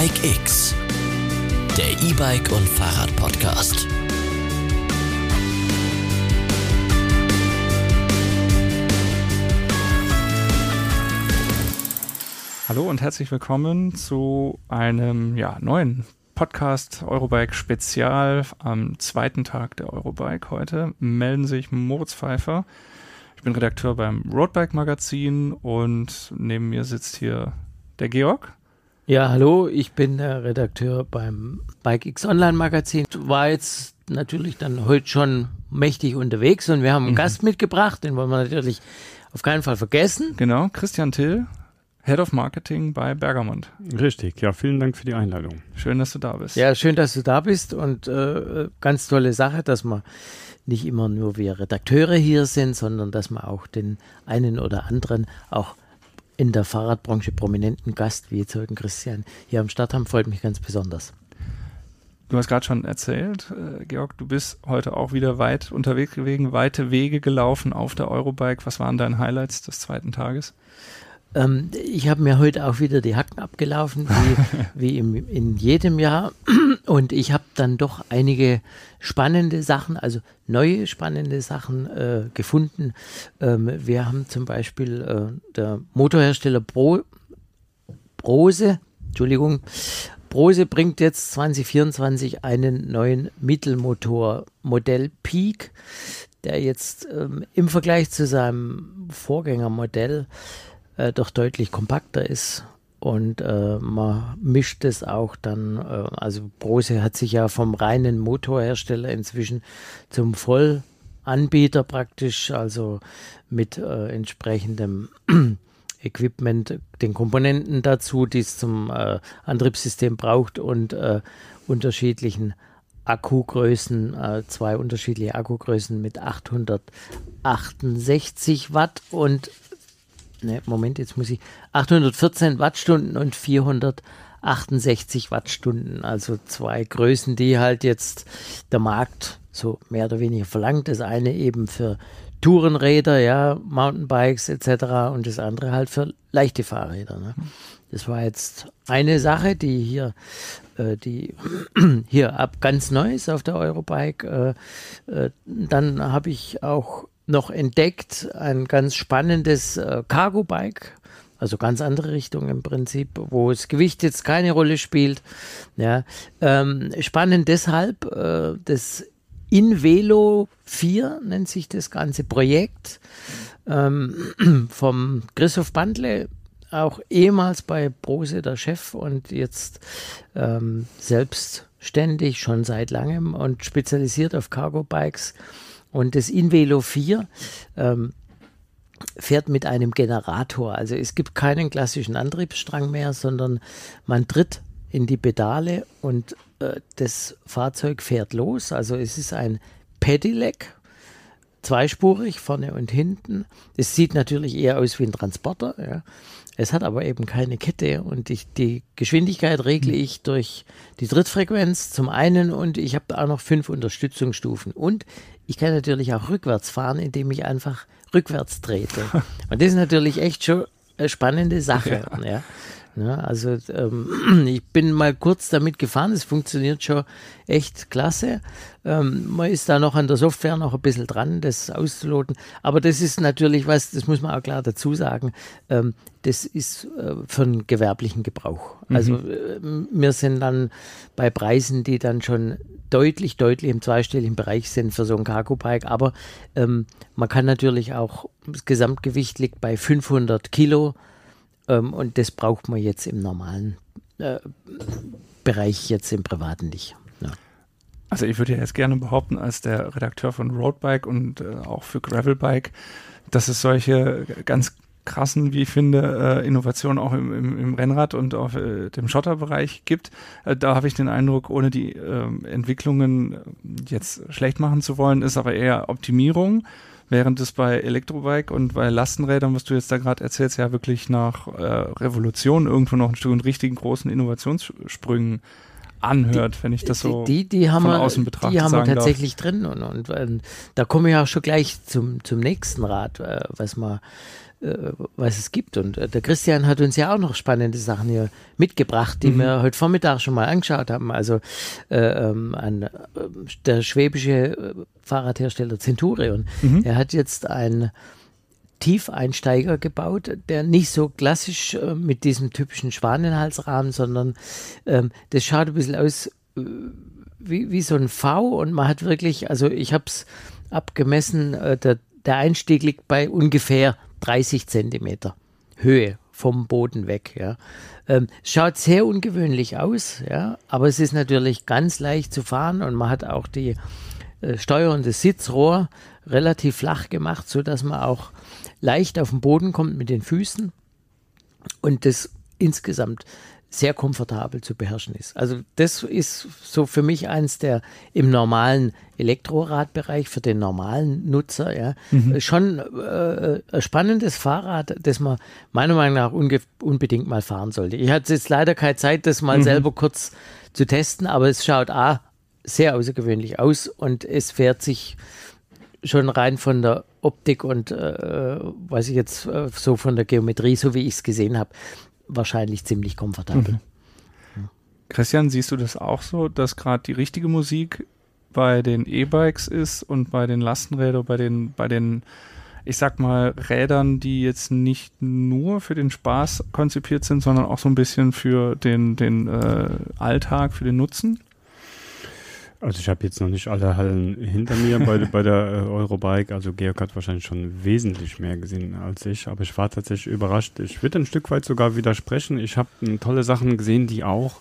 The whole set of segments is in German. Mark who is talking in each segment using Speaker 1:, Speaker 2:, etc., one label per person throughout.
Speaker 1: Bike X, der E-Bike und Fahrrad Podcast.
Speaker 2: Hallo und herzlich willkommen zu einem ja, neuen Podcast Eurobike Spezial am zweiten Tag der Eurobike. Heute melden sich Moritz Pfeiffer. Ich bin Redakteur beim Roadbike Magazin und neben mir sitzt hier der Georg.
Speaker 3: Ja, hallo, ich bin der Redakteur beim Bike X Online Magazin. War jetzt natürlich dann heute schon mächtig unterwegs und wir haben einen mhm. Gast mitgebracht, den wollen wir natürlich auf keinen Fall vergessen.
Speaker 2: Genau, Christian Till, Head of Marketing bei Bergamont.
Speaker 4: Richtig, ja, vielen Dank für die Einladung.
Speaker 2: Schön, dass du da bist.
Speaker 3: Ja, schön, dass du da bist und äh, ganz tolle Sache, dass wir nicht immer nur wir Redakteure hier sind, sondern dass wir auch den einen oder anderen auch in der Fahrradbranche prominenten Gast wie heute Christian hier am Start haben, freut mich ganz besonders.
Speaker 2: Du hast gerade schon erzählt, äh, Georg, du bist heute auch wieder weit unterwegs gewesen, weite Wege gelaufen auf der Eurobike. Was waren deine Highlights des zweiten Tages?
Speaker 3: Ähm, ich habe mir heute auch wieder die Hacken abgelaufen, wie, wie im, in jedem Jahr. Und ich habe dann doch einige spannende Sachen, also neue spannende Sachen äh, gefunden. Ähm, wir haben zum Beispiel äh, der Motorhersteller Pro, Brose, Entschuldigung, Brose bringt jetzt 2024 einen neuen Mittelmotor, Modell Peak, der jetzt ähm, im Vergleich zu seinem Vorgängermodell äh, doch deutlich kompakter ist. Und äh, man mischt es auch dann, äh, also Brose hat sich ja vom reinen Motorhersteller inzwischen zum Vollanbieter praktisch, also mit äh, entsprechendem Equipment, den Komponenten dazu, die es zum äh, Antriebssystem braucht und äh, unterschiedlichen Akkugrößen, äh, zwei unterschiedliche Akkugrößen mit 868 Watt und ne, Moment, jetzt muss ich, 814 Wattstunden und 468 Wattstunden, also zwei Größen, die halt jetzt der Markt so mehr oder weniger verlangt. Das eine eben für Tourenräder, ja, Mountainbikes etc. und das andere halt für leichte Fahrräder. Ne? Das war jetzt eine Sache, die hier, äh, die hier ab ganz neu ist auf der Eurobike. Äh, äh, dann habe ich auch noch entdeckt, ein ganz spannendes äh, Cargo-Bike, also ganz andere Richtung im Prinzip, wo das Gewicht jetzt keine Rolle spielt. Ja, ähm, spannend deshalb, äh, das Invelo 4 nennt sich das ganze Projekt ähm, vom Christoph Bandle, auch ehemals bei Brose der Chef und jetzt ähm, selbstständig schon seit langem und spezialisiert auf Cargo-Bikes und das Invelo 4 ähm, fährt mit einem Generator. Also es gibt keinen klassischen Antriebsstrang mehr, sondern man tritt in die Pedale und äh, das Fahrzeug fährt los. Also es ist ein Pedelec, zweispurig, vorne und hinten. Es sieht natürlich eher aus wie ein Transporter. Ja. Es hat aber eben keine Kette und ich, die Geschwindigkeit regle hm. ich durch die Trittfrequenz zum einen und ich habe auch noch fünf Unterstützungsstufen. Und ich kann natürlich auch rückwärts fahren, indem ich einfach rückwärts trete. Und das ist natürlich echt schon eine spannende Sache. Ja. ja. Ja, also ähm, ich bin mal kurz damit gefahren, es funktioniert schon echt klasse. Ähm, man ist da noch an der Software noch ein bisschen dran, das auszuloten. Aber das ist natürlich was, das muss man auch klar dazu sagen, ähm, das ist äh, für einen gewerblichen Gebrauch. Mhm. Also äh, wir sind dann bei Preisen, die dann schon deutlich, deutlich im zweistelligen Bereich sind für so ein Cargo-Bike. Aber ähm, man kann natürlich auch, das Gesamtgewicht liegt bei 500 Kilo ähm, und das braucht man jetzt im normalen äh, Bereich, jetzt im privaten nicht. Ja.
Speaker 2: Also ich würde ja jetzt gerne behaupten, als der Redakteur von Roadbike und äh, auch für Gravelbike, dass es solche ganz krassen, wie ich finde, äh, Innovationen auch im, im, im, Rennrad und auf äh, dem Schotterbereich gibt. Äh, da habe ich den Eindruck, ohne die ähm, Entwicklungen jetzt schlecht machen zu wollen, ist aber eher Optimierung während es bei Elektrobike und bei Lastenrädern, was du jetzt da gerade erzählst, ja wirklich nach äh, Revolution irgendwo noch ein Stück und richtigen großen Innovationssprüngen anhört, wenn ich das so
Speaker 3: die, die haben
Speaker 2: von
Speaker 3: wir,
Speaker 2: außen betrachte.
Speaker 3: Die haben wir tatsächlich drin und, und, und da komme ich auch schon gleich zum, zum nächsten Rad, äh, was man was es gibt. Und äh, der Christian hat uns ja auch noch spannende Sachen hier mitgebracht, die
Speaker 2: Mhm.
Speaker 3: wir heute Vormittag schon mal angeschaut haben. Also äh, ähm, an, äh, der schwäbische äh, Fahrradhersteller Centurion,
Speaker 2: Mhm.
Speaker 3: er hat jetzt ein Tiefeinsteiger gebaut, der nicht so klassisch äh, mit diesem typischen Schwanenhalsrahmen, sondern ähm, das schaut ein bisschen aus äh, wie, wie so ein V und man hat wirklich, also ich habe es abgemessen, äh, der, der Einstieg liegt bei ungefähr 30 Zentimeter Höhe vom Boden weg. Ja. Ähm, schaut sehr ungewöhnlich aus, ja, aber es ist natürlich ganz leicht zu fahren und man hat auch die äh, Steuer und das Sitzrohr relativ flach gemacht, so dass man auch leicht auf den Boden kommt mit den Füßen und das insgesamt sehr komfortabel zu beherrschen ist. Also das ist so für mich eins der im normalen Elektroradbereich für den normalen Nutzer ja schon äh, ein spannendes Fahrrad, das man meiner Meinung nach unbedingt mal fahren sollte. Ich hatte jetzt leider keine Zeit, das mal selber kurz zu testen, aber es schaut a sehr außergewöhnlich aus und es fährt sich schon rein von der Optik und äh, weiß ich jetzt äh, so von der Geometrie, so wie ich es gesehen habe, wahrscheinlich ziemlich komfortabel.
Speaker 2: Christian, siehst du das auch so, dass gerade die richtige Musik bei den E-Bikes ist und bei den Lastenrädern, bei den, bei den, ich sag mal, Rädern, die jetzt nicht nur für den Spaß konzipiert sind, sondern auch so ein bisschen für den, den äh, Alltag, für den Nutzen?
Speaker 4: Also ich habe jetzt noch nicht alle Hallen hinter mir bei, bei der äh, Eurobike. Also Georg hat wahrscheinlich schon wesentlich mehr gesehen als ich, aber ich war tatsächlich überrascht. Ich würde ein Stück weit sogar widersprechen. Ich habe tolle Sachen gesehen, die auch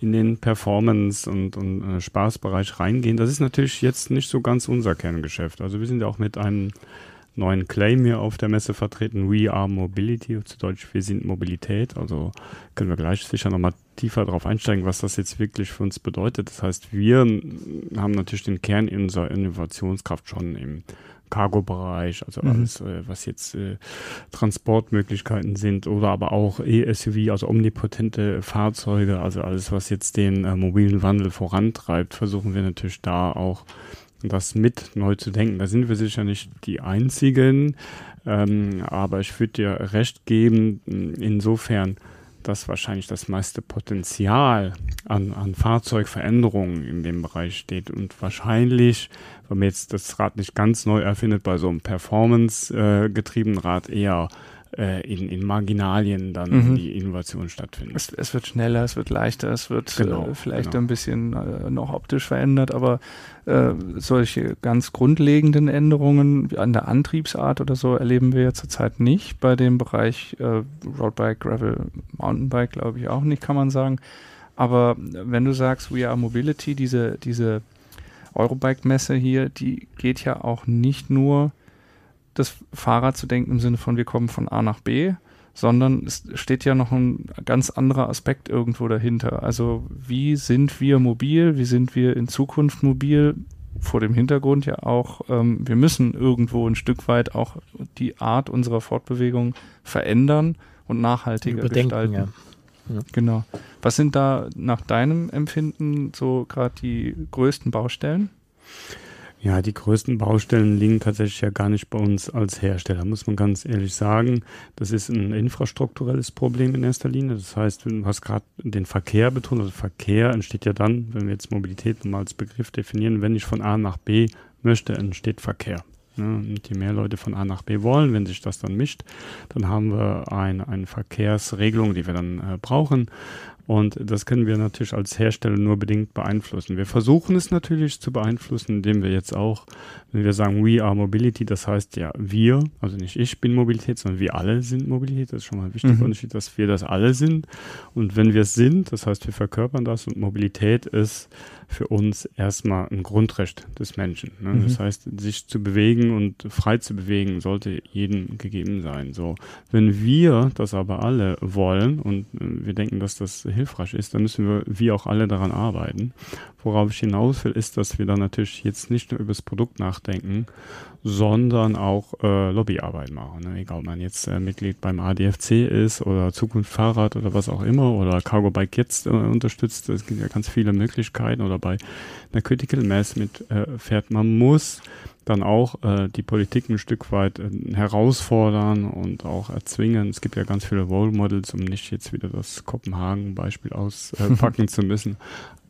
Speaker 4: in den Performance- und, und äh, Spaßbereich reingehen. Das ist natürlich jetzt nicht so ganz unser Kerngeschäft. Also wir sind ja auch mit einem neuen Claim hier auf der Messe vertreten, We Are Mobility, zu Deutsch Wir sind Mobilität. Also können wir gleich sicher nochmal tiefer darauf einsteigen, was das jetzt wirklich für uns bedeutet. Das heißt, wir haben natürlich den Kern unserer Innovationskraft schon im Cargo-Bereich, also
Speaker 2: Mhm.
Speaker 4: alles, äh, was jetzt äh, Transportmöglichkeiten sind oder aber auch E-SUV, also omnipotente Fahrzeuge, also alles, was jetzt den äh, mobilen Wandel vorantreibt, versuchen wir natürlich da auch das mit neu zu denken. Da sind wir sicher nicht die Einzigen, ähm, aber ich würde dir recht geben, insofern, dass wahrscheinlich das meiste Potenzial an, an Fahrzeugveränderungen in dem Bereich steht und wahrscheinlich, wenn man jetzt das Rad nicht ganz neu erfindet, bei so einem Performance-getriebenen Rad eher äh, in, in Marginalien dann
Speaker 2: Mhm.
Speaker 4: die Innovation stattfindet.
Speaker 2: Es, es wird schneller, es wird leichter, es wird
Speaker 4: Genau,
Speaker 2: äh, vielleicht
Speaker 4: genau.
Speaker 2: ein bisschen äh, noch optisch verändert, aber äh, solche ganz grundlegenden Änderungen an der Antriebsart oder so erleben wir ja zurzeit nicht. Bei dem Bereich äh, Roadbike, Gravel, Mountainbike glaube ich auch nicht, kann man sagen. Aber wenn du sagst, We Are Mobility, diese, diese Eurobike-Messe hier, die geht ja auch nicht nur das Fahrrad zu denken im Sinne von wir kommen von A nach B, sondern es steht ja noch ein ganz anderer Aspekt irgendwo dahinter. Also wie sind wir mobil, wie sind wir in Zukunft mobil? Vor dem Hintergrund ja auch, ähm, wir müssen irgendwo ein Stück weit auch die Art unserer Fortbewegung verändern und nachhaltiger
Speaker 3: Überdenken,
Speaker 2: gestalten.
Speaker 3: ja.
Speaker 2: Genau. Was sind da nach deinem Empfinden so gerade die größten Baustellen?
Speaker 4: Ja, die größten Baustellen liegen tatsächlich ja gar nicht bei uns als Hersteller, muss man ganz ehrlich sagen. Das ist ein infrastrukturelles Problem in erster Linie. Das heißt, hast gerade den Verkehr betont. Also Verkehr entsteht ja dann, wenn wir jetzt Mobilität mal als Begriff definieren, wenn ich von A nach B möchte, entsteht Verkehr. Ja, und je mehr Leute von A nach B wollen, wenn sich das dann mischt, dann haben wir eine, eine Verkehrsregelung, die wir dann äh, brauchen. Und das können wir natürlich als Hersteller nur bedingt beeinflussen. Wir versuchen es natürlich zu beeinflussen, indem wir jetzt auch, wenn wir sagen, we are Mobility, das heißt ja wir, also nicht ich bin Mobilität, sondern wir alle sind Mobilität. Das ist schon mal ein wichtiger
Speaker 2: Mhm.
Speaker 4: Unterschied, dass wir das alle sind. Und wenn wir es sind, das heißt, wir verkörpern das und Mobilität ist für uns erstmal ein Grundrecht des Menschen. Ne?
Speaker 2: Mhm.
Speaker 4: Das heißt, sich zu bewegen und frei zu bewegen, sollte jedem gegeben sein. So, wenn wir das aber alle wollen und wir denken, dass das hilfreich ist, dann müssen wir, wie auch alle, daran arbeiten. Worauf ich hinaus will, ist, dass wir dann natürlich jetzt nicht nur über das Produkt nachdenken, sondern auch äh, Lobbyarbeit machen. Ne? Egal, ob man jetzt äh, Mitglied beim ADFC ist oder Zukunft Fahrrad oder was auch immer oder Cargo Bike jetzt äh, unterstützt. Es gibt ja ganz viele Möglichkeiten oder bei einer Critical Mass mit äh. Man muss dann auch äh, die Politik ein Stück weit äh, herausfordern und auch erzwingen. Es gibt ja ganz viele Role Models, um nicht jetzt wieder das Kopenhagen-Beispiel auspacken zu müssen.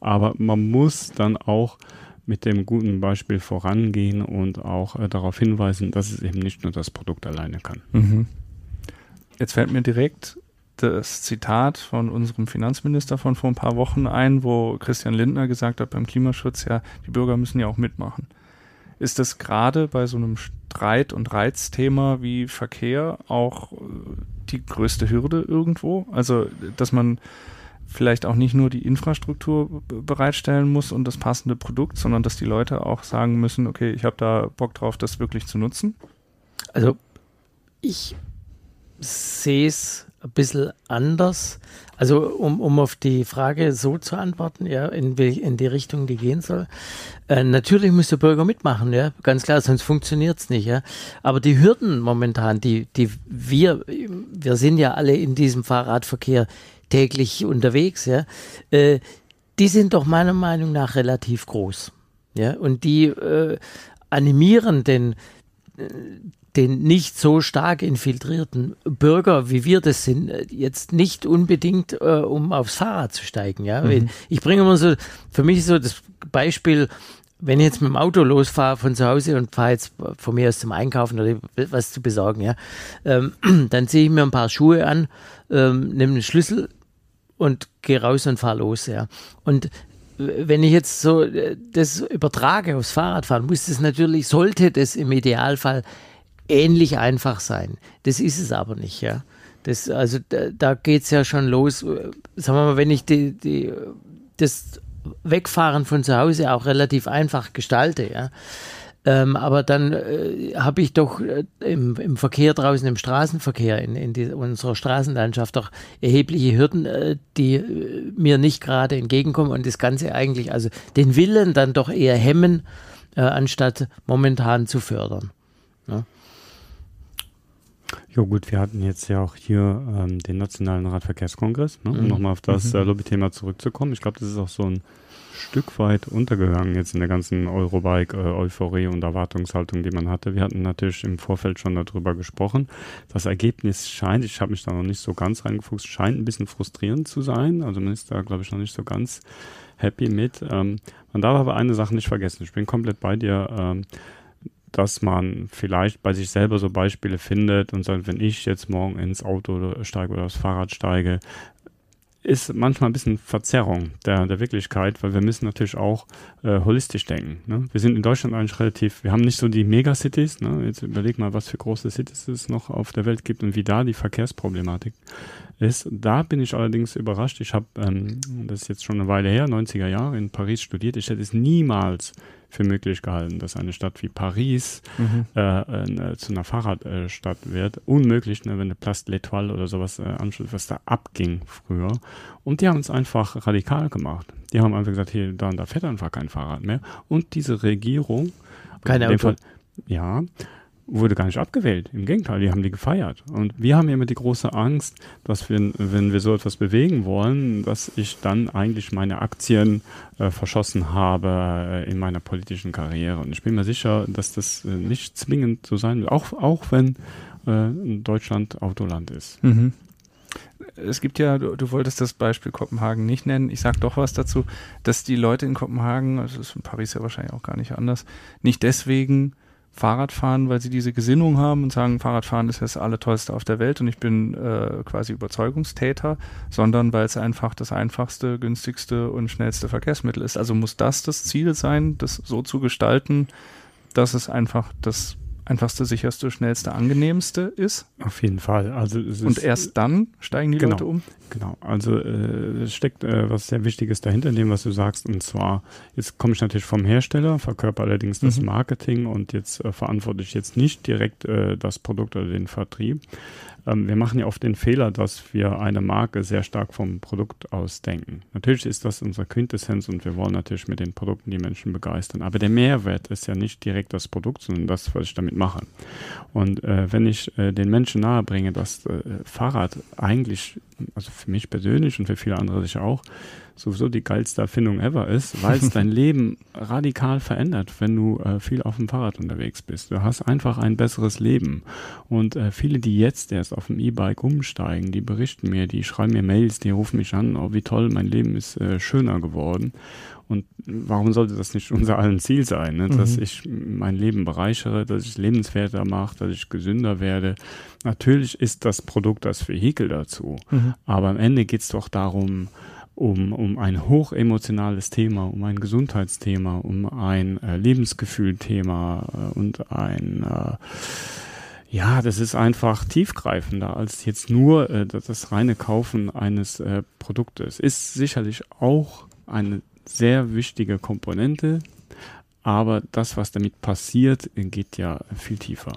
Speaker 4: Aber man muss dann auch mit dem guten Beispiel vorangehen und auch äh, darauf hinweisen, dass es eben nicht nur das Produkt alleine kann.
Speaker 2: Mhm. Jetzt fällt mir direkt das Zitat von unserem Finanzminister von vor ein paar Wochen ein, wo Christian Lindner gesagt hat, beim Klimaschutz, ja, die Bürger müssen ja auch mitmachen. Ist das gerade bei so einem Streit- und Reizthema wie Verkehr auch äh, die größte Hürde irgendwo? Also, dass man vielleicht auch nicht nur die Infrastruktur bereitstellen muss und das passende Produkt, sondern dass die Leute auch sagen müssen, okay, ich habe da Bock drauf, das wirklich zu nutzen?
Speaker 3: Also ich sehe es ein bisschen anders. Also um, um auf die Frage so zu antworten, ja, in, in die Richtung die gehen soll. Äh, natürlich muss der Bürger mitmachen, ja, ganz klar, sonst funktioniert es nicht, ja. Aber die Hürden momentan, die, die wir, wir sind ja alle in diesem Fahrradverkehr täglich unterwegs, ja, äh, die sind doch meiner Meinung nach relativ groß. Ja, und die äh, animieren den, äh, den nicht so stark infiltrierten Bürger, wie wir das sind, äh, jetzt nicht unbedingt, äh, um aufs Fahrrad zu steigen. Ja? Mhm. Ich bringe immer so, für mich so das Beispiel, wenn ich jetzt mit dem Auto losfahre von zu Hause und fahre jetzt von mir aus zum Einkaufen oder was zu besorgen, ja, ähm, dann ziehe ich mir ein paar Schuhe an, ähm, nehme einen Schlüssel und gehe raus und fahre los, ja. Und wenn ich jetzt so äh, das übertrage aufs Fahrradfahren, muss das natürlich, sollte das im Idealfall ähnlich einfach sein. Das ist es aber nicht, ja. Das, also da, da geht es ja schon los. Sagen wir mal, wenn ich die, die, das Wegfahren von zu Hause auch relativ einfach gestalte, ja, ähm, aber dann äh, habe ich doch äh, im, im, Verkehr draußen, im Straßenverkehr, in, in die, unserer Straßenlandschaft doch erhebliche Hürden, äh, die äh, mir nicht gerade entgegenkommen und das Ganze eigentlich, also den Willen dann doch eher hemmen, äh, anstatt momentan zu fördern. Ja.
Speaker 4: Ja gut, wir hatten jetzt ja auch hier ähm, den Nationalen Radverkehrskongress, ne, um mhm. nochmal auf das mhm. äh, Lobbythema zurückzukommen. Ich glaube, das ist auch so ein Stück weit untergegangen jetzt in der ganzen Eurobike-Euphorie äh, und Erwartungshaltung, die man hatte. Wir hatten natürlich im Vorfeld schon darüber gesprochen. Das Ergebnis scheint, ich habe mich da noch nicht so ganz reingefuchst, scheint ein bisschen frustrierend zu sein. Also man ist da, glaube ich, noch nicht so ganz happy mit. Ähm, man darf aber eine Sache nicht vergessen. Ich bin komplett bei dir. Ähm, dass man vielleicht bei sich selber so Beispiele findet und sagt, wenn ich jetzt morgen ins Auto steige oder aufs Fahrrad steige, ist manchmal ein bisschen Verzerrung der, der Wirklichkeit, weil wir müssen natürlich auch äh, holistisch denken. Ne? Wir sind in Deutschland eigentlich relativ, wir haben nicht so die Megacities. Ne? Jetzt überleg mal, was für große Cities es noch auf der Welt gibt und wie da die Verkehrsproblematik ist. Da bin ich allerdings überrascht. Ich habe, ähm, das ist jetzt schon eine Weile her, 90er Jahre in Paris studiert. Ich hätte es niemals für möglich gehalten, dass eine Stadt wie Paris mhm. äh, äh, zu einer Fahrradstadt wird. Unmöglich, ne, wenn du Place l'Etoile oder sowas äh, anschaut, was da abging früher. Und die haben es einfach radikal gemacht. Die haben einfach gesagt, hier, da und da fährt einfach kein Fahrrad mehr. Und diese Regierung,
Speaker 3: keine Auto.
Speaker 4: Fall, ja, wurde gar nicht abgewählt. Im Gegenteil, die haben die gefeiert. Und wir haben immer die große Angst, dass wir, wenn wir so etwas bewegen wollen, dass ich dann eigentlich meine Aktien äh, verschossen habe äh, in meiner politischen Karriere. Und ich bin mir sicher, dass das äh, nicht zwingend so sein wird, auch, auch wenn äh, Deutschland Autoland ist.
Speaker 2: Mhm. Es gibt ja, du, du, wolltest das Beispiel Kopenhagen nicht nennen. Ich sage doch was dazu, dass die Leute in Kopenhagen, das ist in Paris ja wahrscheinlich auch gar nicht anders, nicht deswegen Fahrrad fahren, weil sie diese Gesinnung haben und sagen, Fahrradfahren ist das Allertollste auf der Welt und ich bin äh, quasi Überzeugungstäter, sondern weil es einfach das einfachste, günstigste und schnellste Verkehrsmittel ist. Also muss das das Ziel sein, das so zu gestalten, dass es einfach das einfachste, sicherste, schnellste, angenehmste ist.
Speaker 4: Auf jeden Fall. Also
Speaker 2: und erst dann steigen die
Speaker 4: genau,
Speaker 2: Leute um.
Speaker 4: Genau. Also äh, es steckt äh, was sehr Wichtiges dahinter in dem, was du sagst. Und zwar, jetzt komme ich natürlich vom Hersteller, verkörper allerdings das mhm. Marketing und jetzt äh, verantworte ich jetzt nicht direkt äh, das Produkt oder den Vertrieb. Ähm, wir machen ja oft den Fehler, dass wir eine Marke sehr stark vom Produkt aus denken. Natürlich ist das unsere Quintessenz und wir wollen natürlich mit den Produkten die Menschen begeistern. Aber der Mehrwert ist ja nicht direkt das Produkt, sondern das, was ich damit mache. Und äh, wenn ich äh, den Menschen nahebringe, dass äh, Fahrrad eigentlich, also für mich persönlich und für viele andere sicher auch, sowieso die geilste Erfindung ever ist, weil es dein Leben radikal verändert, wenn du äh, viel auf dem Fahrrad unterwegs bist. Du hast einfach ein besseres Leben. Und äh, viele, die jetzt erst auf dem E-Bike umsteigen, die berichten mir, die schreiben mir Mails, die rufen mich an, oh wie toll, mein Leben ist äh, schöner geworden. Und warum sollte das nicht unser allen Ziel sein, ne? dass mhm. ich mein Leben bereichere, dass ich lebenswerter mache, dass ich gesünder werde. Natürlich ist das Produkt das Vehikel dazu, mhm. aber am Ende geht es doch darum, um, um ein hochemotionales Thema, um ein Gesundheitsthema, um ein äh, Lebensgefühlthema äh, und ein äh, ja, das ist einfach tiefgreifender als jetzt nur äh, das reine Kaufen eines äh, Produktes. Ist sicherlich auch eine sehr wichtige Komponente, aber das, was damit passiert, geht ja viel tiefer.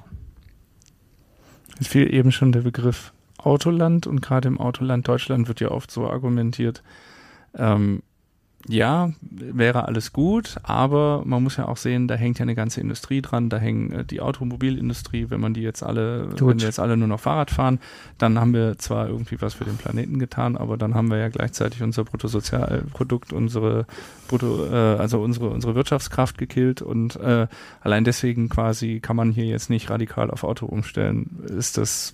Speaker 2: Es fiel eben schon der Begriff Autoland und gerade im Autoland Deutschland wird ja oft so argumentiert, ähm, ja, wäre alles gut, aber man muss ja auch sehen, da hängt ja eine ganze Industrie dran, da hängen äh, die Automobilindustrie, wenn man die jetzt alle, Gut. wenn wir jetzt alle nur noch Fahrrad fahren, dann haben wir zwar irgendwie was für den Planeten getan, aber dann haben wir ja gleichzeitig unser Bruttosozialprodukt, unsere Brutto, äh, also unsere unsere Wirtschaftskraft gekillt und äh, allein deswegen quasi kann man hier jetzt nicht radikal auf Auto umstellen. Ist das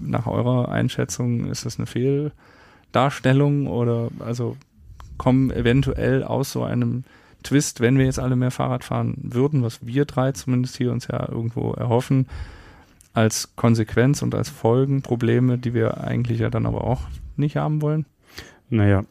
Speaker 2: nach eurer Einschätzung, ist das eine Fehl? Darstellung oder also kommen eventuell aus so einem Twist, wenn wir jetzt alle mehr Fahrrad fahren würden, was wir drei zumindest hier uns ja irgendwo erhoffen, als Konsequenz und als Folgen Probleme, die wir eigentlich ja dann aber auch nicht haben wollen?
Speaker 4: Naja,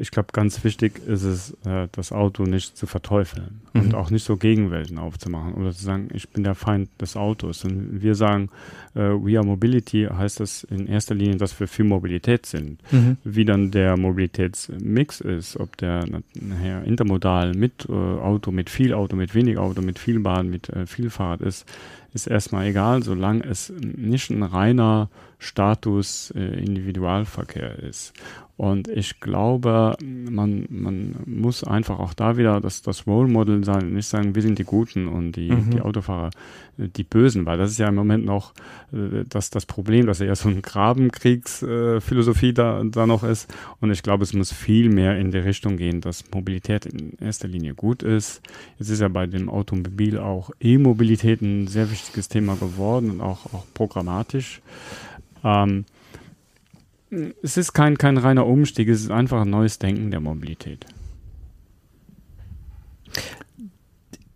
Speaker 4: ich glaube, ganz wichtig ist es, äh, das Auto nicht zu verteufeln mhm. und auch nicht so Gegenwelten aufzumachen oder zu sagen, ich bin der Feind des Autos. Und wir sagen, äh, We are Mobility heißt das in erster Linie, dass wir für Mobilität sind. Mhm. Wie dann der Mobilitätsmix ist, ob der nachher intermodal mit äh, Auto, mit viel Auto, mit wenig Auto, mit viel Bahn, mit äh, viel Fahrrad ist, ist erstmal egal, solange es nicht ein reiner Status äh, Individualverkehr ist. Und ich glaube, man, man muss einfach auch da wieder das, das Role Model sein, nicht sagen, wir sind die Guten und die, mhm. die Autofahrer äh, die Bösen, weil das ist ja im Moment noch äh, das, das Problem, dass ja so eine Grabenkriegsphilosophie da, da noch ist. Und ich glaube, es muss viel mehr in die Richtung gehen, dass Mobilität in erster Linie gut ist. Jetzt ist ja bei dem Automobil auch E-Mobilität ein sehr wichtiges Thema geworden und auch, auch programmatisch. Ähm, es ist kein, kein reiner Umstieg, es ist einfach ein neues Denken der Mobilität.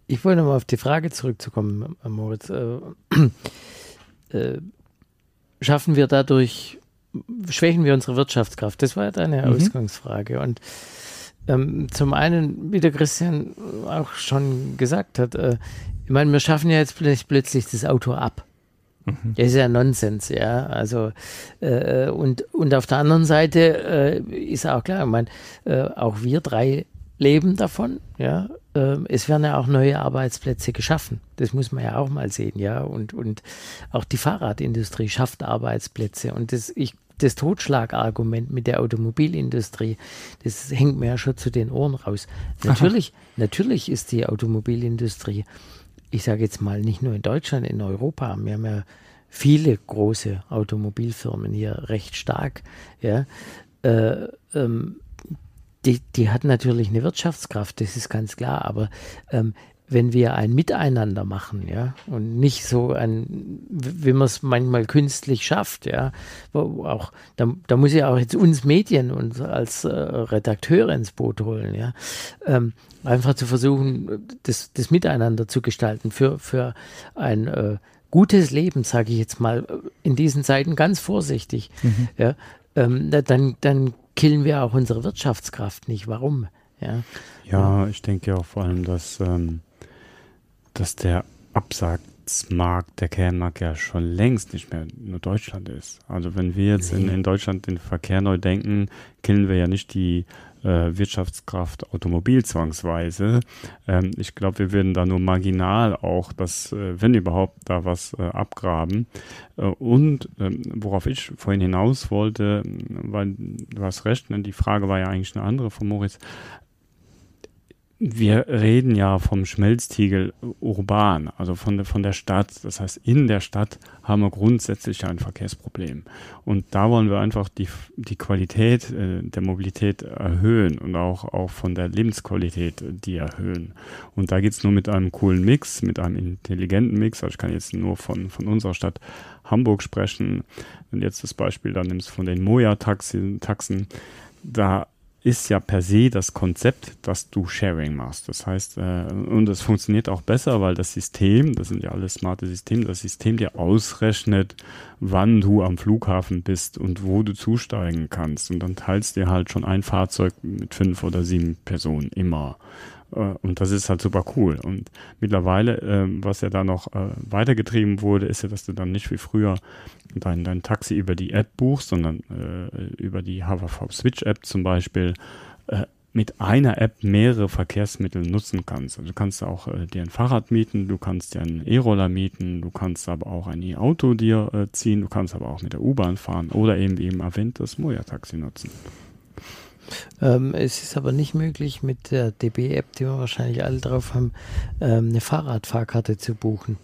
Speaker 3: Ich wollte nochmal auf die Frage zurückzukommen, Moritz. Äh, äh, schaffen wir dadurch, schwächen wir unsere Wirtschaftskraft? Das war ja deine mhm. Ausgangsfrage. Und ähm, zum einen, wie der Christian auch schon gesagt hat, äh, ich meine, wir schaffen ja jetzt plötzlich das Auto ab. Mhm. Das ist ja Nonsens, ja. Also äh, und, und auf der anderen Seite äh, ist auch klar, ich meine, äh, auch wir drei leben davon, ja. Ähm, es werden ja auch neue Arbeitsplätze geschaffen. Das muss man ja auch mal sehen, ja. Und, und auch die Fahrradindustrie schafft Arbeitsplätze. Und das, ich, das Totschlagargument mit der Automobilindustrie, das hängt mir ja schon zu den Ohren raus. Natürlich, natürlich ist die Automobilindustrie ich sage jetzt mal, nicht nur in Deutschland, in Europa. Wir haben ja viele große Automobilfirmen hier recht stark. Ja, äh, ähm, die, die hat natürlich eine Wirtschaftskraft, das ist ganz klar, aber ähm, wenn wir ein Miteinander machen, ja, und nicht so ein, wie man es manchmal künstlich schafft, ja, auch, da, da muss ich auch jetzt uns Medien und als äh, Redakteure ins Boot holen, ja, ähm, einfach zu versuchen, das, das Miteinander zu gestalten für, für ein äh, gutes Leben, sage ich jetzt mal, in diesen Zeiten ganz vorsichtig, mhm. ja, ähm, dann, dann killen wir auch unsere Wirtschaftskraft nicht. Warum? Ja,
Speaker 4: ja ich denke auch vor allem, dass ähm dass der Absatzmarkt, der Kernmarkt ja schon längst nicht mehr nur Deutschland ist. Also wenn wir jetzt in, in, Deutschland den Verkehr neu denken, killen wir ja nicht die äh, Wirtschaftskraft Automobil zwangsweise. Ähm, ich glaube, wir würden da nur marginal auch das, äh, wenn überhaupt, da was äh, abgraben. Äh, und ähm, worauf ich vorhin hinaus wollte, weil du hast recht, ne, die Frage war ja eigentlich eine andere von Moritz. Wir reden ja vom Schmelztiegel urban, also von von der Stadt. Das heißt, in der Stadt haben wir grundsätzlich ein Verkehrsproblem. Und da wollen wir einfach die, die Qualität äh, der Mobilität erhöhen und auch, auch von der Lebensqualität äh, die erhöhen. Und da geht's nur mit einem coolen Mix, mit einem intelligenten Mix. Also ich kann jetzt nur von, von unserer Stadt Hamburg sprechen. Du jetzt das Beispiel dann nimmst von den Moja-Taxen, da ist ja per se das Konzept, dass du Sharing machst. Das heißt, äh, und es funktioniert auch besser, weil das System, das sind ja alle smarte Systeme, das System dir ausrechnet, wann du am Flughafen bist und wo du zusteigen kannst. Und dann teilst dir halt schon ein Fahrzeug mit fünf oder sieben Personen immer. Äh, und das ist halt super cool. Und mittlerweile, äh, was ja da noch äh, weitergetrieben wurde, ist ja, dass du dann nicht wie früher dein, dein Taxi über die App buchst, sondern äh, über die HVV Switch App zum Beispiel mit einer App mehrere Verkehrsmittel nutzen kannst. Also du kannst auch äh, dir ein Fahrrad mieten, du kannst dir einen E-Roller mieten, du kannst aber auch ein E-Auto dir äh, ziehen, du kannst aber auch mit der U-Bahn fahren oder eben wie eben erwähnt das Moja-Taxi nutzen.
Speaker 3: Ähm, es ist aber nicht möglich, mit der DB-App, die wir wahrscheinlich alle drauf haben, ähm, eine Fahrradfahrkarte zu buchen.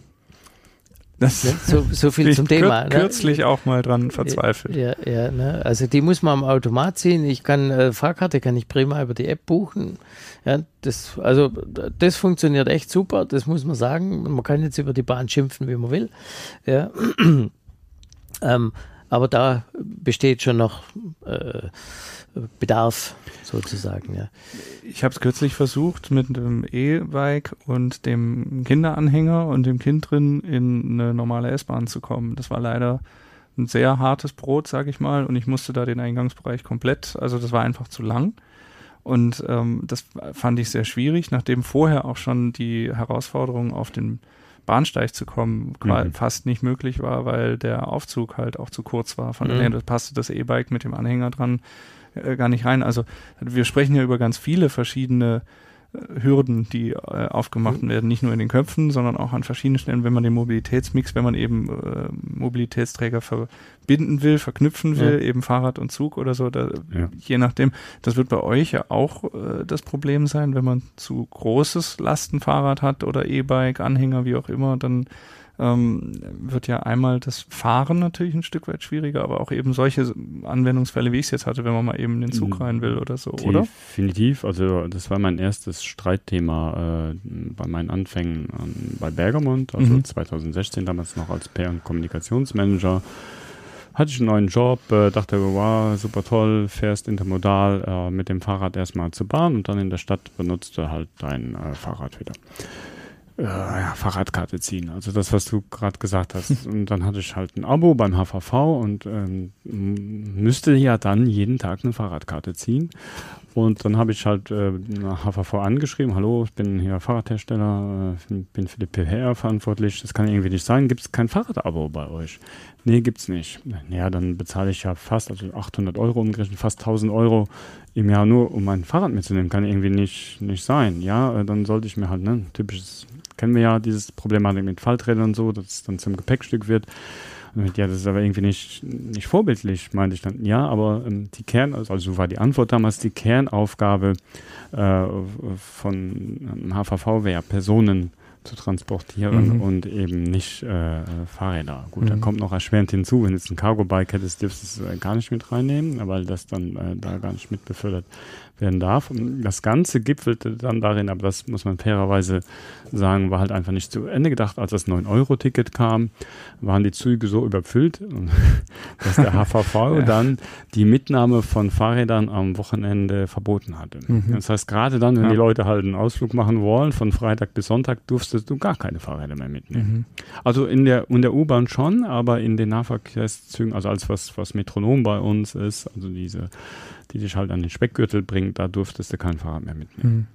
Speaker 2: Das
Speaker 3: ne? so, so viel zum Thema.
Speaker 2: Ne? Kürzlich auch mal dran verzweifelt.
Speaker 3: Ja, ja ne? also die muss man am Automat ziehen. Ich kann äh, Fahrkarte kann ich prima über die App buchen. Ja, das, also das funktioniert echt super. Das muss man sagen. Man kann jetzt über die Bahn schimpfen, wie man will. Ja. ähm, aber da besteht schon noch äh, Bedarf sozusagen. Ja.
Speaker 2: Ich habe es kürzlich versucht mit dem E-Bike und dem Kinderanhänger und dem Kind drin in eine normale S-Bahn zu kommen. Das war leider ein sehr hartes Brot, sage ich mal, und ich musste da den Eingangsbereich komplett, also das war einfach zu lang. Und ähm, das fand ich sehr schwierig, nachdem vorher auch schon die Herausforderung auf den Bahnsteig zu kommen mhm. fast nicht möglich war, weil der Aufzug halt auch zu kurz war. Von mhm. daher passte das E-Bike mit dem Anhänger dran äh, gar nicht rein. Also wir sprechen ja über ganz viele verschiedene Hürden, die äh, aufgemacht mhm. werden, nicht nur in den Köpfen, sondern auch an verschiedenen Stellen, wenn man den Mobilitätsmix, wenn man eben äh, Mobilitätsträger verbinden will, verknüpfen will, ja. eben Fahrrad und Zug oder so, da, ja. je nachdem. Das wird bei euch ja auch äh, das Problem sein, wenn man zu großes Lastenfahrrad hat oder E-Bike, Anhänger, wie auch immer, dann ähm, wird ja einmal das Fahren natürlich ein Stück weit schwieriger, aber auch eben solche Anwendungsfälle, wie ich es jetzt hatte, wenn man mal eben in den Zug mhm. rein will oder so, oder?
Speaker 4: Definitiv. Also das war mein erstes Streitthema äh, bei meinen Anfängen an, bei Bergamont, also mhm. 2016 damals noch als PR- und Kommunikationsmanager hatte ich einen neuen Job, äh, dachte, wow, super toll, fährst intermodal äh, mit dem Fahrrad erstmal zur Bahn und dann in der Stadt benutzt du halt dein äh, Fahrrad wieder äh, ja, Fahrradkarte ziehen. Also das, was du gerade gesagt hast. Und dann hatte ich halt ein Abo beim HVV und ähm, müsste ja dann jeden Tag eine Fahrradkarte ziehen. Und dann habe ich halt äh, HVV angeschrieben, hallo, ich bin hier Fahrradhersteller, äh, bin für die PR verantwortlich, das kann irgendwie nicht sein, gibt es kein Fahrradabo bei euch? Nee, gibt's nicht. Ja, dann bezahle ich ja fast, also 800 Euro umgerechnet, fast 1000 Euro im Jahr nur, um mein Fahrrad mitzunehmen, kann irgendwie nicht, nicht sein. Ja, äh, dann sollte ich mir halt, ne, typisches kennen wir ja dieses Problematik mit Falträdern und so, dass es dann zum Gepäckstück wird. Und ja, das ist aber irgendwie nicht, nicht vorbildlich, meinte ich dann. Ja, aber ähm, die Kern, also so war die Antwort damals, die Kernaufgabe äh, von HVV wäre Personen zu transportieren mhm. und eben nicht äh, Fahrräder. Gut, mhm. dann kommt noch erschwerend hinzu, wenn du jetzt ein Cargo-Bike hättest, dürftest du es gar nicht mit reinnehmen, weil das dann äh, da gar nicht mit befördert werden darf. Und das Ganze gipfelte dann darin, aber das muss man fairerweise sagen, war halt einfach nicht zu Ende gedacht. Als das 9-Euro-Ticket kam, waren die Züge so überfüllt, dass der HVV ja. dann die Mitnahme von Fahrrädern am Wochenende verboten hatte. Mhm. Das heißt, gerade dann, wenn ja. die Leute halt einen Ausflug machen wollen, von Freitag bis Sonntag, durftest du gar keine Fahrräder mehr mitnehmen. Mhm. Also in der, in der U-Bahn schon, aber in den Nahverkehrszügen, also als was, was Metronom bei uns ist, also diese die dich halt an den Speckgürtel bringt, da durftest du kein Fahrrad mehr mitnehmen.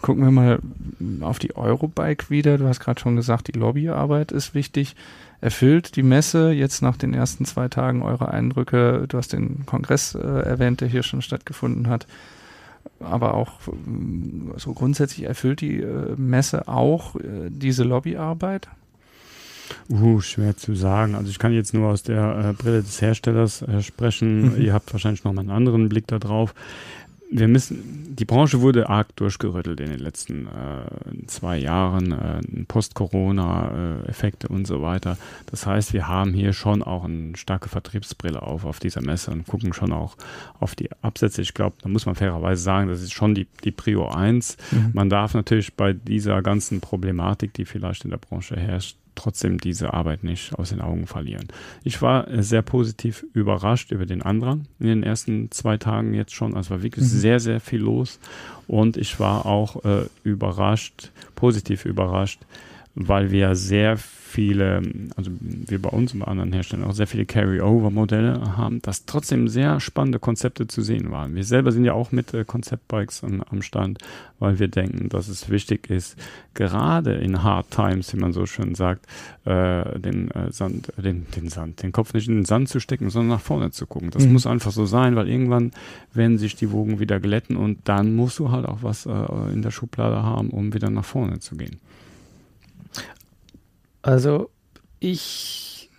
Speaker 2: Gucken wir mal auf die Eurobike wieder. Du hast gerade schon gesagt, die Lobbyarbeit ist wichtig. Erfüllt die Messe jetzt nach den ersten zwei Tagen eure Eindrücke? Du hast den Kongress äh, erwähnt, der hier schon stattgefunden hat. Aber auch so grundsätzlich erfüllt die äh, Messe auch äh, diese Lobbyarbeit?
Speaker 4: Uh, schwer zu sagen. Also ich kann jetzt nur aus der äh, Brille des Herstellers äh, sprechen. Mhm. Ihr habt wahrscheinlich noch mal einen anderen Blick da drauf wir müssen, die Branche wurde arg durchgerüttelt in den letzten äh, zwei Jahren, äh, Post-Corona-Effekte und so weiter. Das heißt, wir haben hier schon auch eine starke Vertriebsbrille auf, auf dieser Messe und gucken schon auch auf die Absätze. Ich glaube, da muss man fairerweise sagen, das ist schon die, die Prio 1. Mhm. Man darf natürlich bei dieser ganzen Problematik, die vielleicht in der Branche herrscht, trotzdem diese Arbeit nicht aus den Augen verlieren. Ich war sehr positiv überrascht über den Andrang in den ersten zwei Tagen jetzt schon. Also war wirklich mhm. sehr, sehr viel los. Und ich war auch äh, überrascht, positiv überrascht, weil wir sehr viele, also wir bei uns und bei anderen Herstellern auch sehr viele Carry-Over-Modelle haben, dass trotzdem sehr spannende Konzepte zu sehen waren. Wir selber sind ja auch mit äh, Konzeptbikes an, am Stand, weil wir denken, dass es wichtig ist, gerade in Hard Times, wie man so schön sagt, äh, den äh, Sand, den, den Sand, den Kopf nicht in den Sand zu stecken, sondern nach vorne zu gucken. Das mhm. muss einfach so sein, weil irgendwann werden sich die Wogen wieder glätten und dann musst du halt auch was äh, in der Schublade haben, um wieder nach vorne zu gehen.
Speaker 3: Also ich,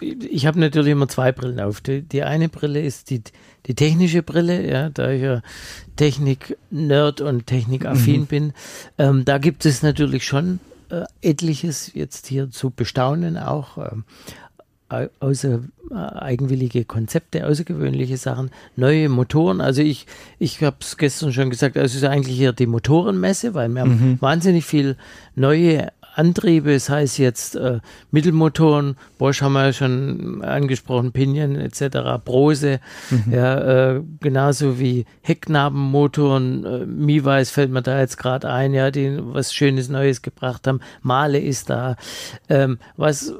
Speaker 3: ich habe natürlich immer zwei Brillen auf. Die, die, eine Brille ist die, die technische Brille, ja, da ich ja Technik-Nerd und Technikaffin mhm. bin. Ähm, da gibt es natürlich schon äh, etliches jetzt hier zu bestaunen auch. Ähm, außer, äh, eigenwillige Konzepte, außergewöhnliche Sachen, neue Motoren. Also ich, ich habe es gestern schon gesagt, also es ist eigentlich hier die Motorenmesse, weil wir mhm. haben wahnsinnig viel neue Antriebe, das heißt jetzt äh, Mittelmotoren, Bosch haben wir ja schon angesprochen, Pinion etc., Brose, mhm. ja, äh, genauso wie Hecknabenmotoren, äh, Miwais fällt mir da jetzt gerade ein, ja, die was Schönes Neues gebracht haben, Male ist da, ähm, was äh,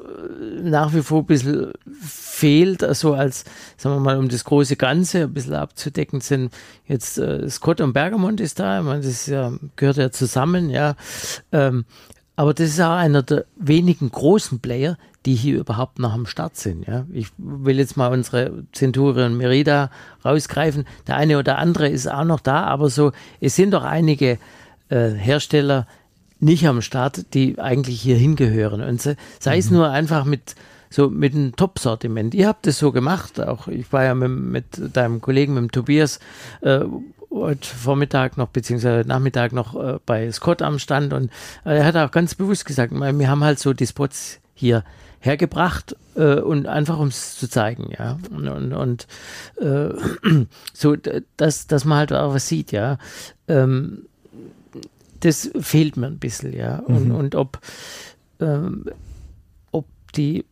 Speaker 3: nach wie vor ein bisschen fehlt, also als, sagen wir mal, um das große Ganze ein bisschen abzudecken, sind jetzt äh, Scott und Bergamont ist da, ich meine, das ja, gehört ja zusammen, ja, ähm, aber das ist auch einer der wenigen großen Player, die hier überhaupt noch am Start sind. Ja? Ich will jetzt mal unsere Centurion Merida rausgreifen. Der eine oder andere ist auch noch da, aber so, es sind doch einige äh, Hersteller nicht am Start, die eigentlich hier hingehören. Und sei mhm. es nur einfach mit so mit einem Top-Sortiment. Ihr habt es so gemacht, auch ich war ja mit, mit deinem Kollegen, mit dem Tobias, äh, heute Vormittag noch, beziehungsweise Nachmittag noch äh, bei Scott am Stand und äh, er hat auch ganz bewusst gesagt, wir haben halt so die Spots hier hergebracht äh, und einfach um es zu zeigen, ja. Und, und, und äh, so, dass, dass man halt auch was sieht, ja. Ähm, das fehlt mir ein bisschen, ja. Und, mhm. und ob, ähm, ob die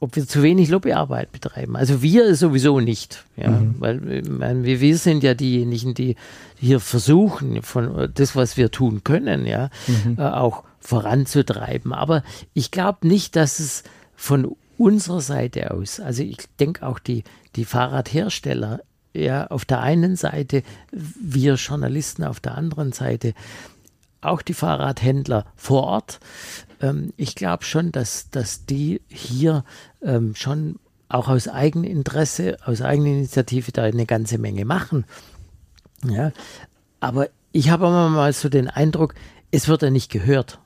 Speaker 3: ob wir zu wenig Lobbyarbeit betreiben. Also wir sowieso nicht, ja, mhm. weil meine, wir, sind ja diejenigen, die hier versuchen, von das, was wir tun können, ja, mhm. äh, auch voranzutreiben. Aber ich glaube nicht, dass es von unserer Seite aus, also ich denke auch die, die Fahrradhersteller, ja, auf der einen Seite, wir Journalisten auf der anderen Seite, auch die Fahrradhändler vor Ort. Ähm, ich glaube schon, dass, dass die hier ähm, schon auch aus Eigeninteresse, aus eigener Initiative da eine ganze Menge machen. Ja, aber ich habe immer mal so den Eindruck, es wird ja nicht gehört.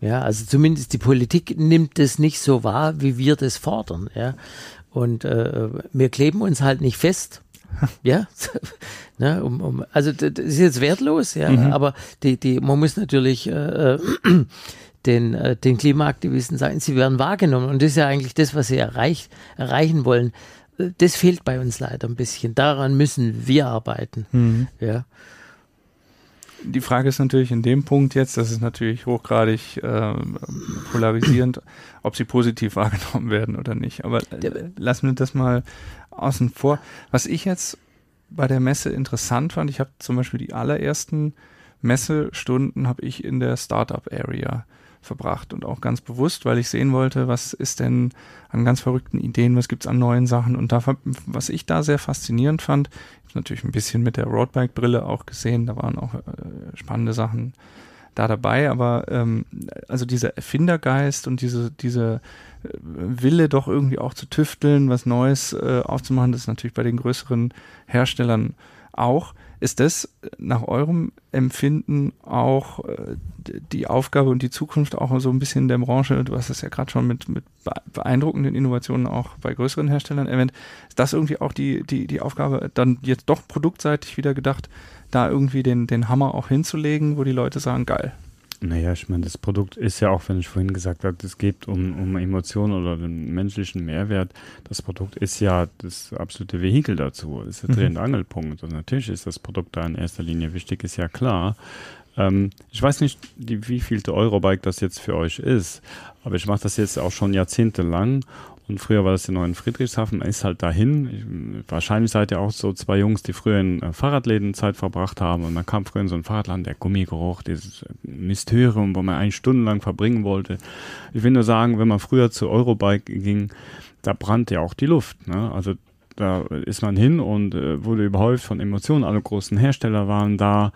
Speaker 3: Ja, also zumindest die Politik nimmt es nicht so wahr, wie wir das fordern. Ja, und äh, wir kleben uns halt nicht fest. ja, ne, um, um, also das ist jetzt wertlos, ja, mhm. aber die, die, man muss natürlich äh, äh den, äh, den Klimaaktivisten sagen, sie werden wahrgenommen. Und das ist ja eigentlich das, was sie erreicht, erreichen wollen. Äh, das fehlt bei uns leider ein bisschen. Daran müssen wir arbeiten. Mhm. Ja.
Speaker 2: Die Frage ist natürlich in dem Punkt jetzt, das ist natürlich hochgradig äh, polarisierend, ob sie positiv wahrgenommen werden oder nicht. Aber äh, lassen wir das mal außen vor. Was ich jetzt bei der Messe interessant fand, ich habe zum Beispiel die allerersten Messestunden habe ich in der Startup Area verbracht und auch ganz bewusst, weil ich sehen wollte, was ist denn an ganz verrückten Ideen, was gibt's an neuen Sachen und da, was ich da sehr faszinierend fand, ich habe natürlich ein bisschen mit der Roadbike-Brille auch gesehen, da waren auch äh, spannende Sachen da dabei, aber ähm, also dieser Erfindergeist und diese, diese äh, Wille doch irgendwie auch zu tüfteln, was Neues äh, aufzumachen, das ist natürlich bei den größeren Herstellern auch. Ist das nach eurem Empfinden auch äh, die Aufgabe und die Zukunft auch so ein bisschen der Branche? Du hast es ja gerade schon mit, mit beeindruckenden Innovationen auch bei größeren Herstellern erwähnt. Ist das irgendwie auch die, die, die Aufgabe, dann jetzt doch produktseitig wieder gedacht, da irgendwie den, den Hammer auch hinzulegen, wo die Leute sagen, geil,
Speaker 4: naja, ich meine, das Produkt ist ja auch, wenn ich vorhin gesagt habe, es geht um, um Emotionen oder den menschlichen Mehrwert. Das Produkt ist ja das absolute Vehikel dazu, ist der mhm. Dreh- und Angelpunkt. Und natürlich ist das Produkt da in erster Linie wichtig, ist ja klar. Ähm, ich weiß nicht, die, wie vielte Eurobike das jetzt für euch ist, aber ich mache das jetzt auch schon jahrzehntelang und früher war das ja noch in Friedrichshafen, man ist halt dahin. Ich, wahrscheinlich seid ihr auch so zwei Jungs, die früher in äh, Fahrradläden Zeit verbracht haben. Und man kam früher in so ein Fahrradland, der Gummigeruch, dieses äh, Mysterium, wo man eigentlich stundenlang verbringen wollte. Ich will nur sagen, wenn man früher zu Eurobike ging, da brannte ja auch die Luft. Ne? Also da ist man hin und äh, wurde überhäuft von Emotionen. Alle großen Hersteller waren da.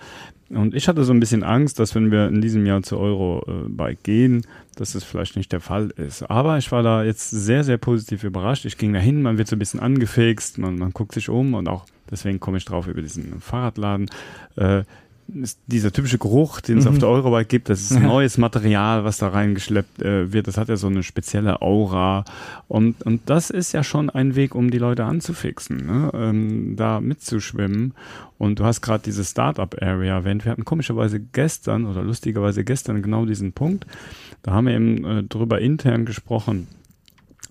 Speaker 4: Und ich hatte so ein bisschen Angst, dass wenn wir in diesem Jahr zu Eurobike gehen, dass es vielleicht nicht der Fall ist. Aber ich war da jetzt sehr, sehr positiv überrascht. Ich ging da hin, man wird so ein bisschen angefixt, man, man guckt sich um und auch deswegen komme ich drauf über diesen Fahrradladen. Äh, dieser typische Geruch, den es mhm. auf der Eurobike gibt, das ist neues Material, was da reingeschleppt äh, wird. Das hat ja so eine spezielle Aura. Und, und das ist ja schon ein Weg, um die Leute anzufixen, ne? ähm, da mitzuschwimmen. Und du hast gerade diese Startup-Area erwähnt. Wir hatten komischerweise gestern oder lustigerweise gestern genau diesen Punkt. Da haben wir eben äh, drüber intern gesprochen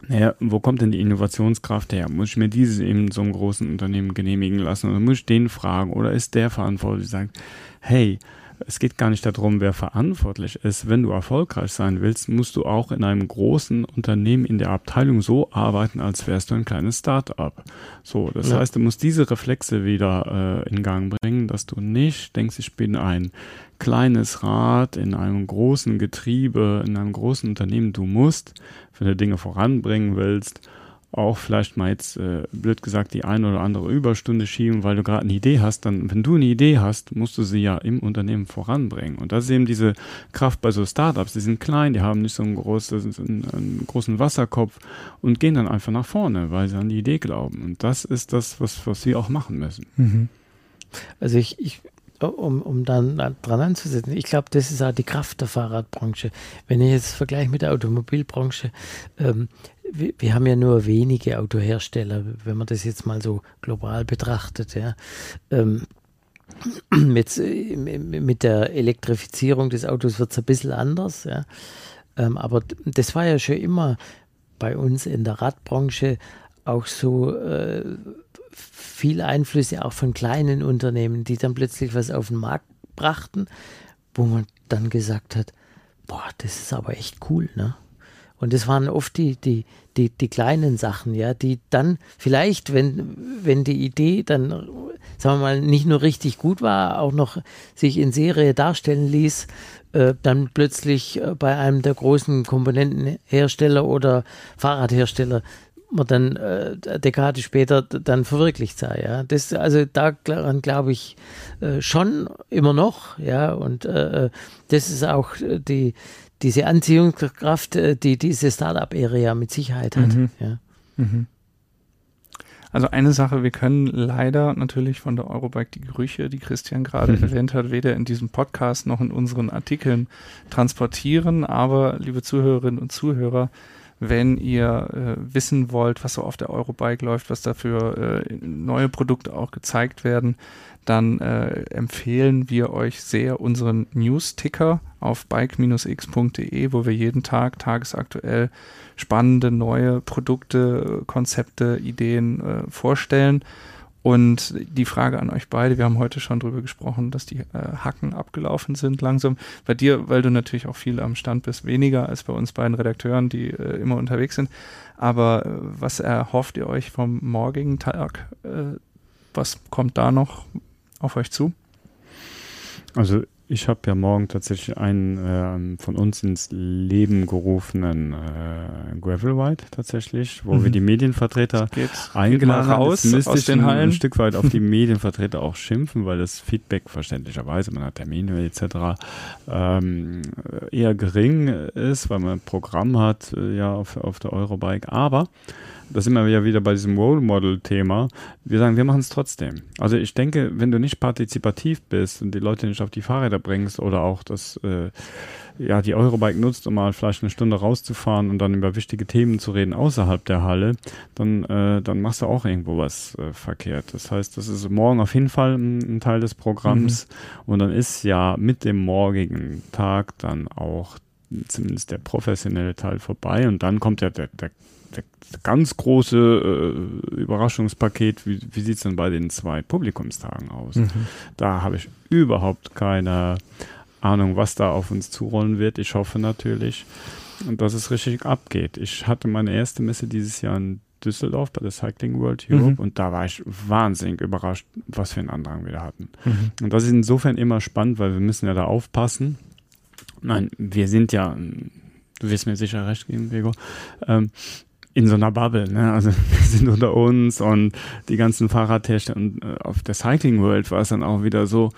Speaker 4: naja, wo kommt denn die Innovationskraft her? Muss ich mir dieses in so einem großen Unternehmen genehmigen lassen oder muss ich den fragen oder ist der verantwortlich, sagt, hey, es geht gar nicht darum, wer verantwortlich ist. Wenn du erfolgreich sein willst, musst du auch in einem großen Unternehmen in der Abteilung so arbeiten, als wärst du ein kleines Start-up. So, das ja. heißt, du musst diese Reflexe wieder äh, in Gang bringen, dass du nicht denkst, ich bin ein kleines Rad in einem großen Getriebe, in einem großen Unternehmen. Du musst, wenn du Dinge voranbringen willst, auch vielleicht mal jetzt, äh, blöd gesagt, die eine oder andere Überstunde schieben, weil du gerade eine Idee hast, dann, wenn du eine Idee hast, musst du sie ja im Unternehmen voranbringen. Und das ist eben diese Kraft bei so Startups, die sind klein, die haben nicht so einen, großen, einen, großen Wasserkopf und gehen dann einfach nach vorne, weil sie an die Idee glauben. Und das ist das, was, was sie auch machen müssen. Mhm.
Speaker 3: Also ich, ich um, um dann dran anzusetzen. Ich glaube, das ist auch die Kraft der Fahrradbranche. Wenn ich jetzt vergleiche mit der Automobilbranche, ähm, wir, wir, haben ja nur wenige Autohersteller, wenn man das jetzt mal so global betrachtet. Ja. Ähm, mit, mit der Elektrifizierung des Autos wird es ein bisschen anders. Ja. Ähm, aber das war ja schon immer bei uns in der Radbranche auch so. Äh, viel Einflüsse auch von kleinen Unternehmen, die dann plötzlich was auf den Markt brachten, wo man dann gesagt hat, boah, das ist aber echt cool, ne? Und das waren oft die, die, die, die kleinen Sachen, ja, die dann vielleicht, wenn, wenn die Idee dann, sagen wir mal, nicht nur richtig gut war, auch noch sich in Serie darstellen ließ, äh, dann plötzlich äh, bei einem der großen Komponentenhersteller oder Fahrradhersteller man dann äh, Dekade später dann verwirklicht sei. Ja, das also daran glaube ich äh, schon immer noch. Ja, und äh, äh das ist auch die diese Anziehungskraft, äh, die diese Startup-Area mit Sicherheit hat. Mhm. Ja. Mhm.
Speaker 2: Also eine Sache, wir können leider natürlich von der Eurobike die Gerüche, die Christian gerade mhm. erwähnt hat, weder in diesem Podcast noch in unseren Artikeln transportieren. Aber liebe Zuhörerinnen und Zuhörer, wenn ihr äh, wissen wollt, was so auf der Eurobike läuft, was dafür äh, neue Produkte auch gezeigt werden, dann äh, empfehlen wir euch sehr unseren News-Ticker auf bike-x.de, wo wir jeden Tag tagesaktuell spannende neue Produkte, Konzepte, Ideen äh, vorstellen. Und die Frage an euch beide, wir haben heute schon drüber gesprochen, dass die äh, Hacken abgelaufen sind langsam. Bei dir, weil du natürlich auch viel am Stand bist, weniger als bei uns beiden Redakteuren, die äh, immer unterwegs sind. Aber äh, was erhofft ihr euch vom morgigen Tag? Äh, was kommt da noch auf euch zu?
Speaker 4: Also Ich habe ja morgen tatsächlich einen äh, von uns ins Leben gerufenen äh, Gravel Ride tatsächlich, wo mhm. wir die Medienvertreter eingeladen haben. Raus müsste aus ich den Hallen. ein Stück weit auf die Medienvertreter auch schimpfen, weil das Feedback verständlicherweise, man hat Termine etc. Ähm, eher gering ist, weil man ein Programm hat äh, ja auf, auf der Eurobike. Aber da sind wir ja wieder bei diesem Role Model-Thema. Wir sagen, wir machen es trotzdem. Also ich denke, wenn du nicht partizipativ bist und die Leute nicht auf die Fahrräder bringst oder auch das, äh, ja, die Eurobike nutzt, um mal vielleicht eine Stunde rauszufahren und dann über wichtige Themen zu reden außerhalb der Halle, dann, äh, dann machst du auch irgendwo was äh, verkehrt. Das heißt, das ist morgen auf jeden Fall ein, ein Teil des Programms mhm. und dann ist ja mit dem morgigen Tag dann auch zumindest der professionelle Teil vorbei und dann kommt ja der, der ganz große äh, Überraschungspaket, wie, wie sieht es denn bei den zwei Publikumstagen aus? Mhm. Da habe ich überhaupt keine Ahnung, was da auf uns zurollen wird. Ich hoffe natürlich, dass es richtig abgeht. Ich hatte meine erste Messe dieses Jahr in Düsseldorf bei der Cycling World Europe mhm. und da war ich wahnsinnig überrascht, was für einen Andrang wir da hatten. Mhm. Und das ist insofern immer spannend, weil wir müssen ja da aufpassen. Nein, wir sind ja, du wirst mir sicher recht geben, Gregor, ähm, in so einer Bubble. Ne? Also wir sind unter uns und die ganzen Fahrradhersteller und äh, auf der Cycling World war es dann auch wieder so,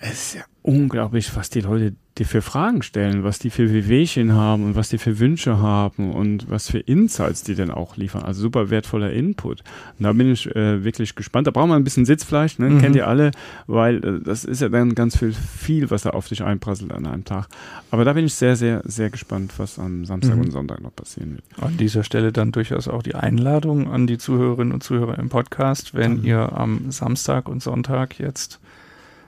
Speaker 4: es ist ja unglaublich, was die Leute dir für Fragen stellen, was die für Wehwehchen haben und was die für Wünsche haben und was für Insights die denn auch liefern. Also super wertvoller Input. Und da bin ich äh, wirklich gespannt. Da brauchen wir ein bisschen Sitzfleisch, ne? Mhm. kennt ihr alle, weil äh, das ist ja dann ganz viel, viel, was da auf dich einprasselt an einem Tag. Aber da bin ich sehr, sehr, sehr gespannt, was am Samstag mhm. und Sonntag noch passieren wird.
Speaker 2: An dieser Stelle dann durchaus auch die Einladung an die Zuhörerinnen und Zuhörer im Podcast, wenn mhm. ihr am Samstag und Sonntag jetzt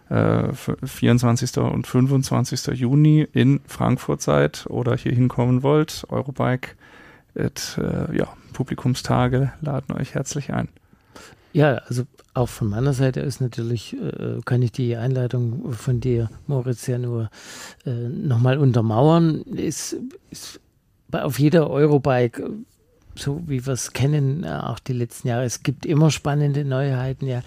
Speaker 2: 24. Äh, und 25. Juni in Frankfurt seid oder hier hinkommen wollt, Eurobike, et, äh, ja, Publikumstage laden euch herzlich ein.
Speaker 3: Ja, also auch von meiner Seite ist natürlich, äh, kann ich die Einleitung von dir, Moritz, ja nur äh, nochmal untermauern. Ist, ist auf jeder Eurobike so wie wir es kennen, äh, auch die letzten Jahre. Es gibt immer spannende Neuheiten, ja.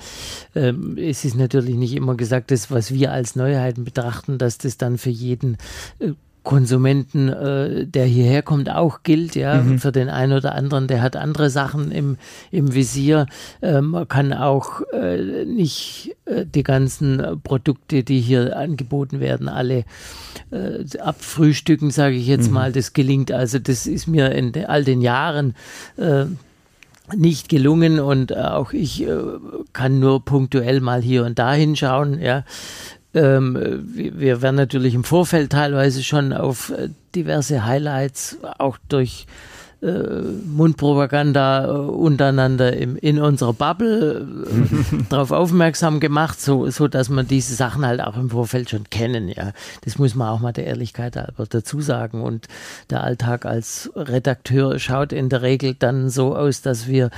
Speaker 3: Ähm, es ist natürlich nicht immer gesagt, das, was wir als Neuheiten betrachten, dass das dann für jeden äh, Konsumenten, äh, der hierher kommt, auch gilt. Ja, mhm. für den einen oder anderen, der hat andere Sachen im, im Visier. Äh, man kann auch äh, nicht äh, die ganzen Produkte, die hier angeboten werden, alle äh, abfrühstücken, sage ich jetzt mhm. mal. Das gelingt also, das ist mir in all den Jahren äh, nicht gelungen und auch ich kann nur punktuell mal hier und da hinschauen. Ja, ähm, wir werden natürlich im Vorfeld teilweise schon auf äh, diverse Highlights, auch durch äh, Mundpropaganda äh, untereinander im, in unserer Bubble darauf aufmerksam gemacht, so, so dass man diese Sachen halt auch im Vorfeld schon kennen. Ja, das muss man auch mal der Ehrlichkeit halber dazu sagen. Und der Alltag als Redakteur schaut in der Regel dann so aus, dass wir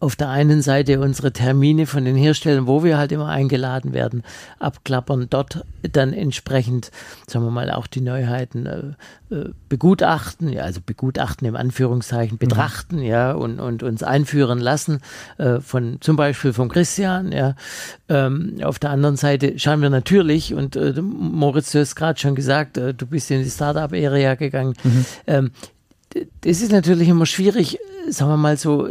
Speaker 3: auf der einen Seite unsere Termine von den Herstellern, wo wir halt immer eingeladen werden, abklappern, dort dann entsprechend, sagen wir mal, auch die Neuheiten äh, äh begutachten, ja, also begutachten im Anführungszeichen, mhm. betrachten, mhm. ja, und, und uns einführen lassen, äh, von zum Beispiel von Christian, ja. Ähm, auf der anderen Seite schauen wir natürlich, und äh, Moritz, du hast gerade schon gesagt, äh, du bist in die Startup-Area gegangen. Mhm. Ähm, das ist natürlich immer schwierig, sagen wir mal so,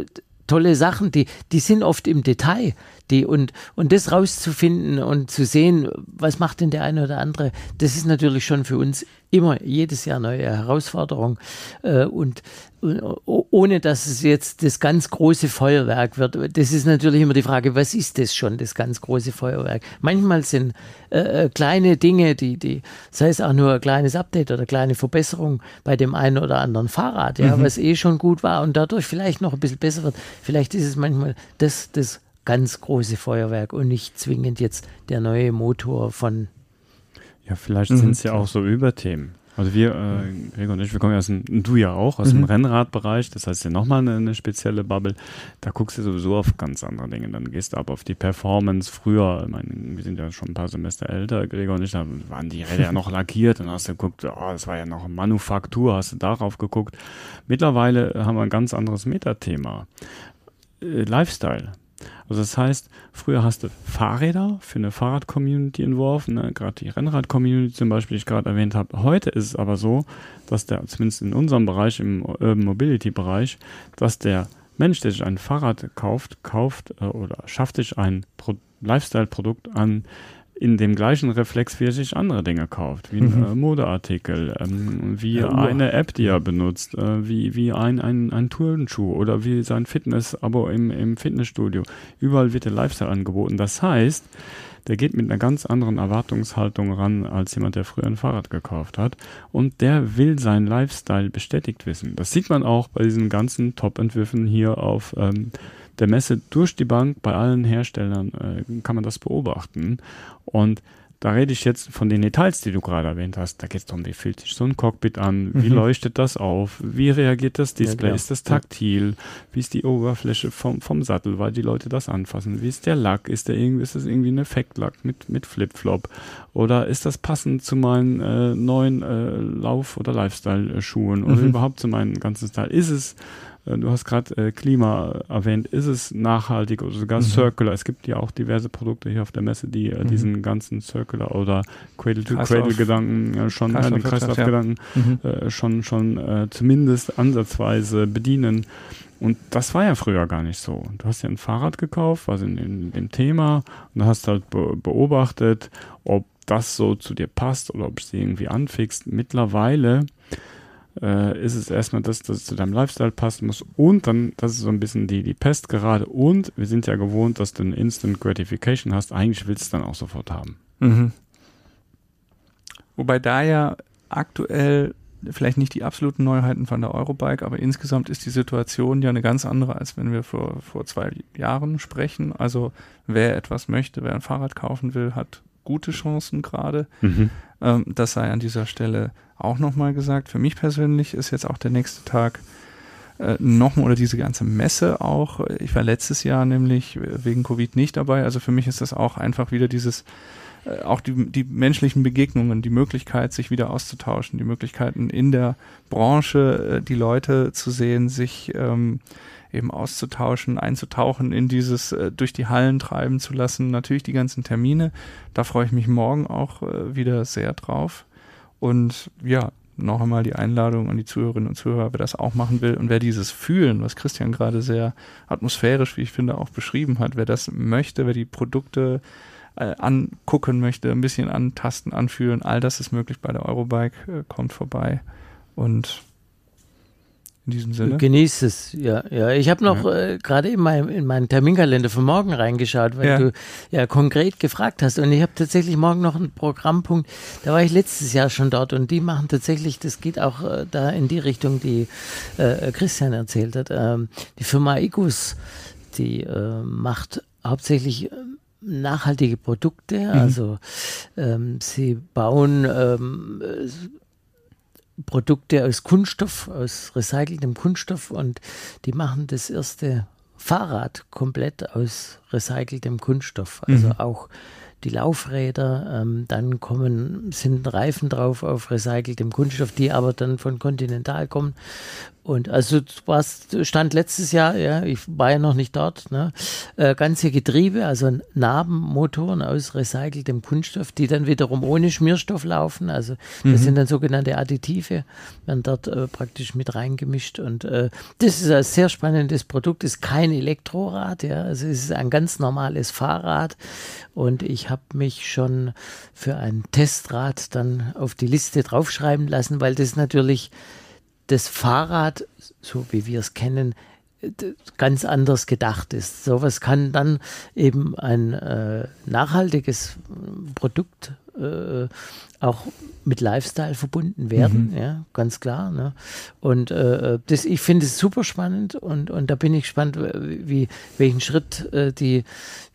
Speaker 3: tolle Sachen, die, die sind oft im Detail. Die, und, und das rauszufinden und zu sehen, was macht denn der eine oder andere, das ist natürlich schon für uns immer jedes Jahr neue Herausforderung. Äh, und, ohne dass es jetzt das ganz große Feuerwerk wird. Das ist natürlich immer die Frage, was ist das schon, das ganz große Feuerwerk? Manchmal sind äh, äh, kleine Dinge, die, die, sei es auch nur ein kleines Update oder kleine Verbesserung bei dem einen oder anderen Fahrrad, ja, mhm. was eh schon gut war und dadurch vielleicht noch ein bisschen besser wird. Vielleicht ist es manchmal das, das ganz große Feuerwerk und nicht zwingend jetzt der neue Motor von
Speaker 4: ja, vielleicht mhm. sind es ja auch so Überthemen. Also wir, äh, Gregor und ich, wir kommen ja aus dem, du ja auch, aus mhm. dem Rennradbereich, das heißt ja nochmal eine, eine spezielle Bubble. Da guckst du sowieso auf ganz andere Dinge. Dann gehst du ab auf die Performance. Früher, ich meine, wir sind ja schon ein paar Semester älter, Gregor und ich, da waren die Räder ja noch lackiert. Dann hast du geguckt, oh, das war ja noch Manufaktur, hast du darauf geguckt. Mittlerweile haben wir ein ganz anderes Metathema. Äh, Lifestyle. Also das heißt, früher hast du Fahrräder für eine Fahrrad-Community entworfen, ne? gerade die Rennrad-Community zum Beispiel, die ich gerade erwähnt habe. Heute ist es aber so, dass der, zumindest in unserem Bereich, im Urban Mobility-Bereich, dass der Mensch, der sich ein Fahrrad kauft, kauft äh, oder schafft sich ein Lifestyle-Produkt an, in dem gleichen Reflex, wie er sich andere Dinge kauft, wie ein mhm. äh, Modeartikel, ähm, wie ja, eine App, die er benutzt, äh, wie, wie ein, ein, ein Turnschuh oder wie sein Fitness-Abo im, im Fitnessstudio. Überall wird der Lifestyle angeboten. Das heißt, der geht mit einer ganz anderen Erwartungshaltung ran als jemand, der früher ein Fahrrad gekauft hat. Und der will seinen Lifestyle bestätigt wissen. Das sieht man auch bei diesen ganzen Top-Entwürfen hier auf ähm, der Messe durch die Bank bei allen Herstellern äh, kann man das beobachten. Und da rede ich jetzt von den Details, die du gerade erwähnt hast. Da geht es darum, wie fühlt sich so ein Cockpit an, wie mhm. leuchtet das auf, wie reagiert das Display, ja, ist das taktil, wie ist die Oberfläche vom, vom Sattel, weil die Leute das anfassen, wie ist der Lack, ist, der irgendwie, ist das irgendwie ein Effektlack mit, mit Flip-Flop? Oder ist das passend zu meinen äh, neuen äh, Lauf- oder Lifestyle-Schuhen oder mhm. überhaupt zu meinem ganzen Style, ist es du hast gerade äh, Klima erwähnt. Ist es nachhaltig oder sogar mhm. circular? Es gibt ja auch diverse Produkte hier auf der Messe, die äh, mhm. diesen ganzen circular oder Cradle-to-Cradle-Gedanken äh, schon, äh, den Kreislaufgedanken ja. mhm. äh, schon, schon äh, zumindest ansatzweise bedienen. Und das war ja früher gar nicht so. Du hast ja ein Fahrrad gekauft, was in, in dem Thema, und hast halt be beobachtet, ob das so zu dir passt oder ob es dir irgendwie anfixt. Mittlerweile äh, ist es erstmal, dass das zu deinem Lifestyle passen muss und dann, das ist so ein bisschen die, die Pest gerade und wir sind ja gewohnt, dass du eine Instant Gratification hast. Eigentlich willst du es dann auch sofort haben.
Speaker 2: Mhm. Wobei da ja aktuell vielleicht nicht die absoluten Neuheiten von der Eurobike, aber insgesamt ist die Situation ja eine ganz andere, als wenn wir vor, vor zwei Jahren sprechen. Also wer etwas möchte, wer ein Fahrrad kaufen will, hat gute Chancen gerade. Mhm. Ähm, das sei an dieser Stelle auch nochmal gesagt. Für mich persönlich ist jetzt auch der nächste Tag äh, nochmal oder diese ganze Messe auch. Ich war letztes Jahr nämlich wegen Covid nicht dabei. Also für mich ist das auch einfach wieder dieses, äh, auch die, die menschlichen Begegnungen, die Möglichkeit, sich wieder auszutauschen, die Möglichkeiten in der Branche, äh, die Leute zu sehen, sich ähm, eben auszutauschen, einzutauchen in dieses äh, durch die Hallen treiben zu lassen. Natürlich die ganzen Termine. Da freue ich mich morgen auch äh, wieder sehr drauf. Und ja, noch einmal die Einladung an die Zuhörerinnen und Zuhörer, wer das auch machen will und wer dieses Fühlen, was Christian gerade sehr atmosphärisch, wie ich finde, auch beschrieben hat, wer das möchte, wer die Produkte äh, angucken möchte, ein bisschen antasten, anfühlen, all das ist möglich bei der Eurobike, äh, kommt vorbei und in diesem Sinne.
Speaker 3: Genießt es, ja. ja. Ich habe noch ja. äh, gerade in, mein, in meinen Terminkalender für morgen reingeschaut, weil ja. du ja konkret gefragt hast. Und ich habe tatsächlich morgen noch einen Programmpunkt, da war ich letztes Jahr schon dort und die machen tatsächlich, das geht auch äh, da in die Richtung, die äh, Christian erzählt hat. Ähm, die Firma Igus, die äh, macht hauptsächlich ähm, nachhaltige Produkte. Mhm. Also ähm, sie bauen ähm, Produkte aus Kunststoff, aus recyceltem Kunststoff und die machen das erste Fahrrad komplett aus recyceltem Kunststoff. Also mhm. auch die Laufräder, ähm, dann kommen, sind Reifen drauf auf recyceltem Kunststoff, die aber dann von Continental kommen und also was stand letztes Jahr, ja, ich war ja noch nicht dort, ne, äh, ganze Getriebe, also Nabenmotoren aus recyceltem Kunststoff, die dann wiederum ohne Schmierstoff laufen. Also das mhm. sind dann sogenannte Additive, werden dort äh, praktisch mit reingemischt. Und äh, das ist ein sehr spannendes Produkt, ist kein Elektrorad, ja, also es ist ein ganz normales Fahrrad. Und ich habe mich schon für ein Testrad dann auf die Liste draufschreiben lassen, weil das natürlich das Fahrrad, so wie wir es kennen, ganz anders gedacht ist. Sowas kann dann eben ein äh, nachhaltiges Produkt äh, auch mit Lifestyle verbunden werden, mhm. ja, ganz klar. Ne? Und äh, das, ich finde es super spannend und, und da bin ich gespannt, wie, welchen Schritt äh, die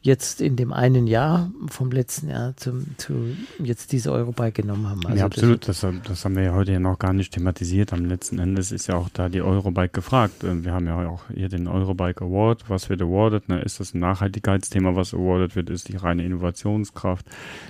Speaker 3: jetzt in dem einen Jahr vom letzten Jahr zum, zu jetzt diese Eurobike genommen haben.
Speaker 4: Also ja, absolut. Das, das, haben wir ja heute ja noch gar nicht thematisiert. Am letzten Endes ist ja auch da die Eurobike gefragt. Ähm, wir haben ja auch hier den Eurobike Award. Was wird awarded? Ne? Ist das ein Nachhaltigkeitsthema, was awarded wird? Ist die reine Innovationskraft?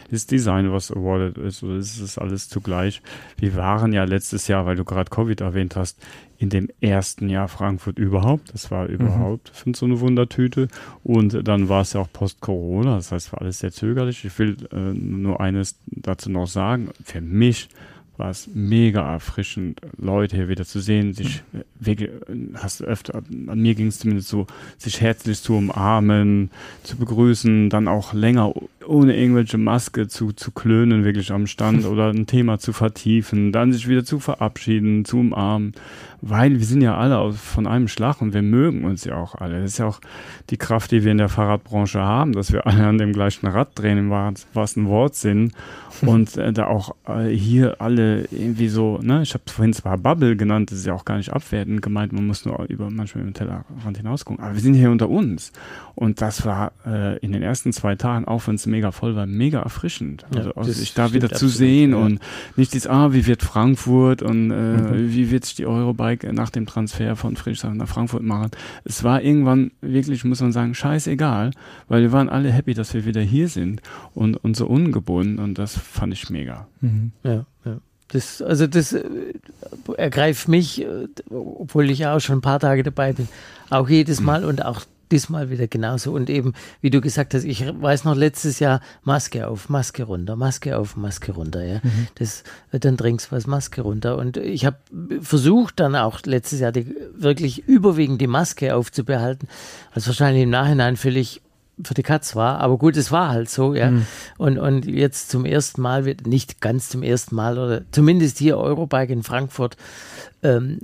Speaker 4: Ist Design, was awarded ist. Oder ist es alles zugleich? Wir waren ja letztes Jahr, weil du gerade Covid erwähnt hast, in dem ersten Jahr Frankfurt überhaupt. Das war überhaupt, mhm. finde so eine Wundertüte. Und dann war es ja auch Post-Corona. Das heißt, war alles sehr zögerlich. Ich will äh, nur eines dazu noch sagen. Für mich war es mega erfrischend, Leute hier wieder zu sehen, sich mhm. wirklich, hast du öfter, an mir ging es zumindest so, sich herzlich zu umarmen, zu begrüßen, dann auch länger ohne irgendwelche Maske zu, zu klönen, wirklich am Stand oder ein Thema zu vertiefen, dann sich wieder zu verabschieden, zu umarmen, weil wir sind ja alle aus, von einem Schlag und wir mögen uns ja auch alle. Das ist ja auch die Kraft, die wir in der Fahrradbranche haben, dass wir alle an dem gleichen Rad drehen, im wahrsten Wortsinn und äh, da auch äh, hier alle irgendwie so, ne, ich habe vorhin zwar Bubble genannt, das ist ja auch gar nicht abwertend gemeint, man muss nur über manchmal im Tellerrand hinausgucken, aber wir sind hier unter uns. Und das war äh, in den ersten zwei Tagen, auch wenn es mega voll war, mega erfrischend. Also, ja, sich da wieder zu sehen ja. und nicht dieses, ah, wie wird Frankfurt und äh, mhm. wie wird sich die Eurobike nach dem Transfer von Friedrichshafen nach Frankfurt machen. Es war irgendwann wirklich, muss man sagen, scheißegal, weil wir waren alle happy, dass wir wieder hier sind und, und so ungebunden und das fand ich mega.
Speaker 3: Mhm. Ja, ja. Das, also das äh, ergreift mich, äh, obwohl ich auch schon ein paar Tage dabei bin, auch jedes mhm. Mal und auch diesmal wieder genauso. Und eben, wie du gesagt hast, ich weiß noch letztes Jahr Maske auf, Maske runter, Maske auf, Maske runter. Ja, mhm. das dann trinkst was Maske runter. Und ich habe versucht dann auch letztes Jahr die, wirklich überwiegend die Maske aufzubehalten, was wahrscheinlich im Nachhinein völlig für die Katz war, aber gut, es war halt so, ja. Mhm. Und, und jetzt zum ersten Mal, wird nicht ganz zum ersten Mal, oder zumindest hier Eurobike in Frankfurt, ähm,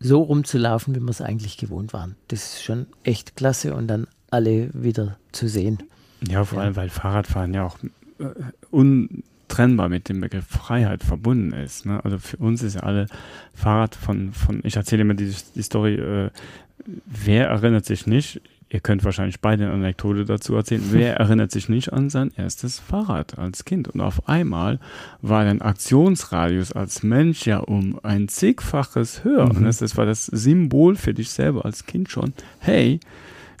Speaker 3: so rumzulaufen, wie wir es eigentlich gewohnt waren. Das ist schon echt klasse und dann alle wieder zu sehen.
Speaker 4: Ja, vor ja. allem, weil Fahrradfahren ja auch äh, untrennbar mit dem Begriff Freiheit verbunden ist. Ne? Also für uns ist ja alle Fahrrad von, von ich erzähle immer die, die Story, äh, wer erinnert sich nicht, Ihr könnt wahrscheinlich beide eine Anekdote dazu erzählen. Wer erinnert sich nicht an sein erstes Fahrrad als Kind? Und auf einmal war dein Aktionsradius als Mensch ja um ein zigfaches höher. Mhm. Und das, das war das Symbol für dich selber als Kind schon. Hey,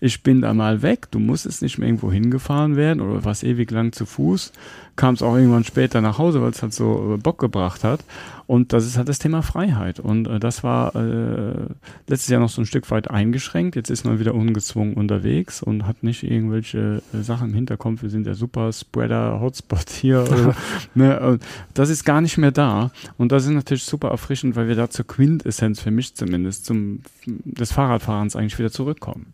Speaker 4: ich bin da mal weg, du musstest nicht mehr irgendwo hingefahren werden oder was ewig lang zu Fuß, kam es auch irgendwann später nach Hause, weil es halt so äh, Bock gebracht hat. Und das ist halt das Thema Freiheit. Und äh, das war äh, letztes Jahr noch so ein Stück weit eingeschränkt. Jetzt ist man wieder ungezwungen unterwegs und hat nicht irgendwelche äh, Sachen im Hinterkopf. Wir sind der super Spreader Hotspot hier. Oder, ne? Das ist gar nicht mehr da. Und das ist natürlich super erfrischend, weil wir da zur Quintessenz für mich zumindest zum des Fahrradfahrens eigentlich wieder zurückkommen.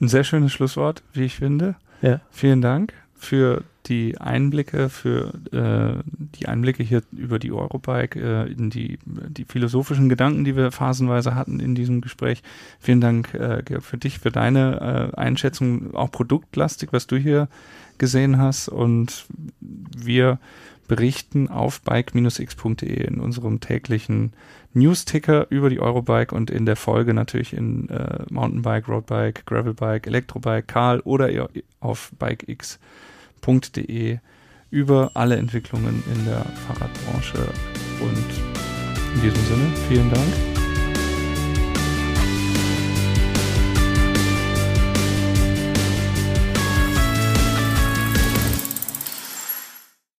Speaker 2: Ein sehr schönes Schlusswort, wie ich finde. Ja. Vielen Dank für die Einblicke, für äh, die Einblicke hier über die Eurobike, äh, in die, die philosophischen Gedanken, die wir phasenweise hatten in diesem Gespräch. Vielen Dank, äh, Georg, für dich, für deine äh, Einschätzung, auch produktlastig, was du hier gesehen hast. Und wir berichten auf bike-x.de in unserem täglichen News-Ticker über die Eurobike und in der Folge natürlich in äh, Mountainbike, Roadbike, Gravelbike, Elektrobike, Karl oder auf bikex.de über alle Entwicklungen in der Fahrradbranche. Und in diesem Sinne, vielen Dank.